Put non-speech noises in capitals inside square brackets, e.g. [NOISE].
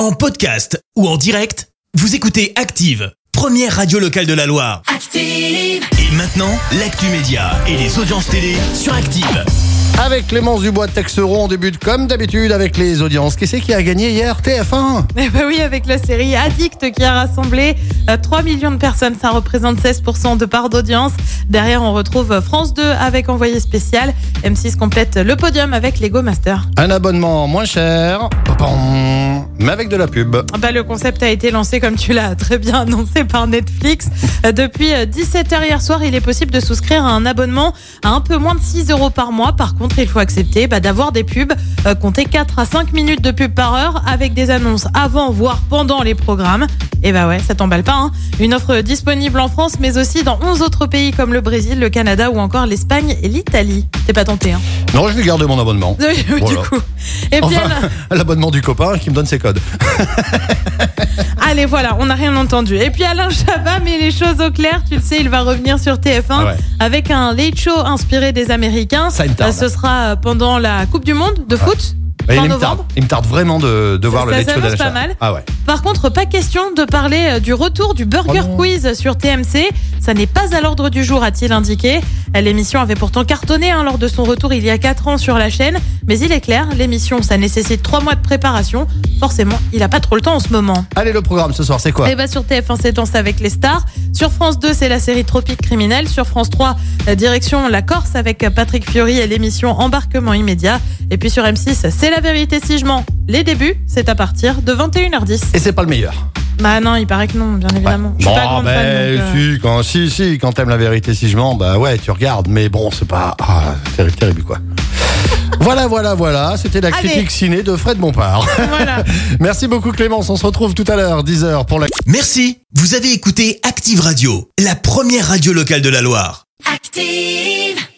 En podcast ou en direct, vous écoutez Active, première radio locale de la Loire. Active. Et maintenant, l'actu média et les audiences télé sur Active. Avec Clémence Dubois de Texeron, on débute comme d'habitude avec les audiences. Qui c'est qui a gagné hier TF1 Eh ben oui, avec la série Addict qui a rassemblé 3 millions de personnes, ça représente 16% de part d'audience. Derrière, on retrouve France 2 avec Envoyé spécial. M6 complète le podium avec Lego Master. Un abonnement moins cher, mais avec de la pub. Ah Bah, le concept a été lancé, comme tu l'as très bien annoncé, par Netflix. Euh, Depuis 17h hier soir, il est possible de souscrire à un abonnement à un peu moins de 6 euros par mois. Par contre, il faut accepter bah, d'avoir des pubs. Euh, comptez 4 à 5 minutes de pub par heure avec des annonces avant, voire pendant les programmes. Et bah ouais, ça t'emballe pas. Hein Une offre disponible en France, mais aussi dans 11 autres pays comme le Brésil, le Canada ou encore l'Espagne et l'Italie. T'es pas tenté, hein Non, je vais garder mon abonnement. [LAUGHS] Du Voilà. coup. Et puis, Enfin, [LAUGHS] l'abonnement du copain qui me donne ses codes. [LAUGHS] Allez, voilà, on n'a rien entendu. Et puis Alain Chabat met les choses au clair. Tu le sais, il va revenir sur TF1 Ah ouais. avec un late show inspiré des Américains. Ça. Euh, Ce sera pendant la Coupe du Monde de foot. Fin il, me tarde, il me tarde vraiment de, de voir le ça late show pas mal. Ah ouais. Par contre, pas question de parler euh, du retour du Burger Oh. Quiz sur TMC. Ça n'est pas à l'ordre du jour, a-t-il indiqué. L'émission avait pourtant cartonné hein, lors de son retour il y a 4 ans sur la chaîne. Mais il est clair, l'émission, ça nécessite 3 mois de préparation. Forcément, il a pas trop le temps en ce moment. Allez, le programme ce soir, c'est quoi? Et bah sur TF1 c'est Danse avec les stars. Sur France 2 c'est la série Tropique criminel. Sur France 3 la direction La Corse avec Patrick Fiori et l'émission Embarquement immédiat. Et puis sur M6 c'est la vérité si je mens. Les débuts c'est à partir de 21h10. Et c'est pas le meilleur. Bah non il paraît que non bien évidemment. Je suis Bon, pas grande fan, ben, donc, euh, si, quand, si, si, quand t'aimes la vérité, si je mens, bah ouais, tu regardes, mais bon, c'est pas, ah, terrible, terrible, quoi. [LAUGHS] voilà, voilà, voilà, c'était la Allez. critique ciné de Fred Bompard. Voilà. [LAUGHS] Merci beaucoup Clémence, on se retrouve tout à l'heure, 10h pour la... Merci, vous avez écouté Active Radio, la première radio locale de la Loire. Active.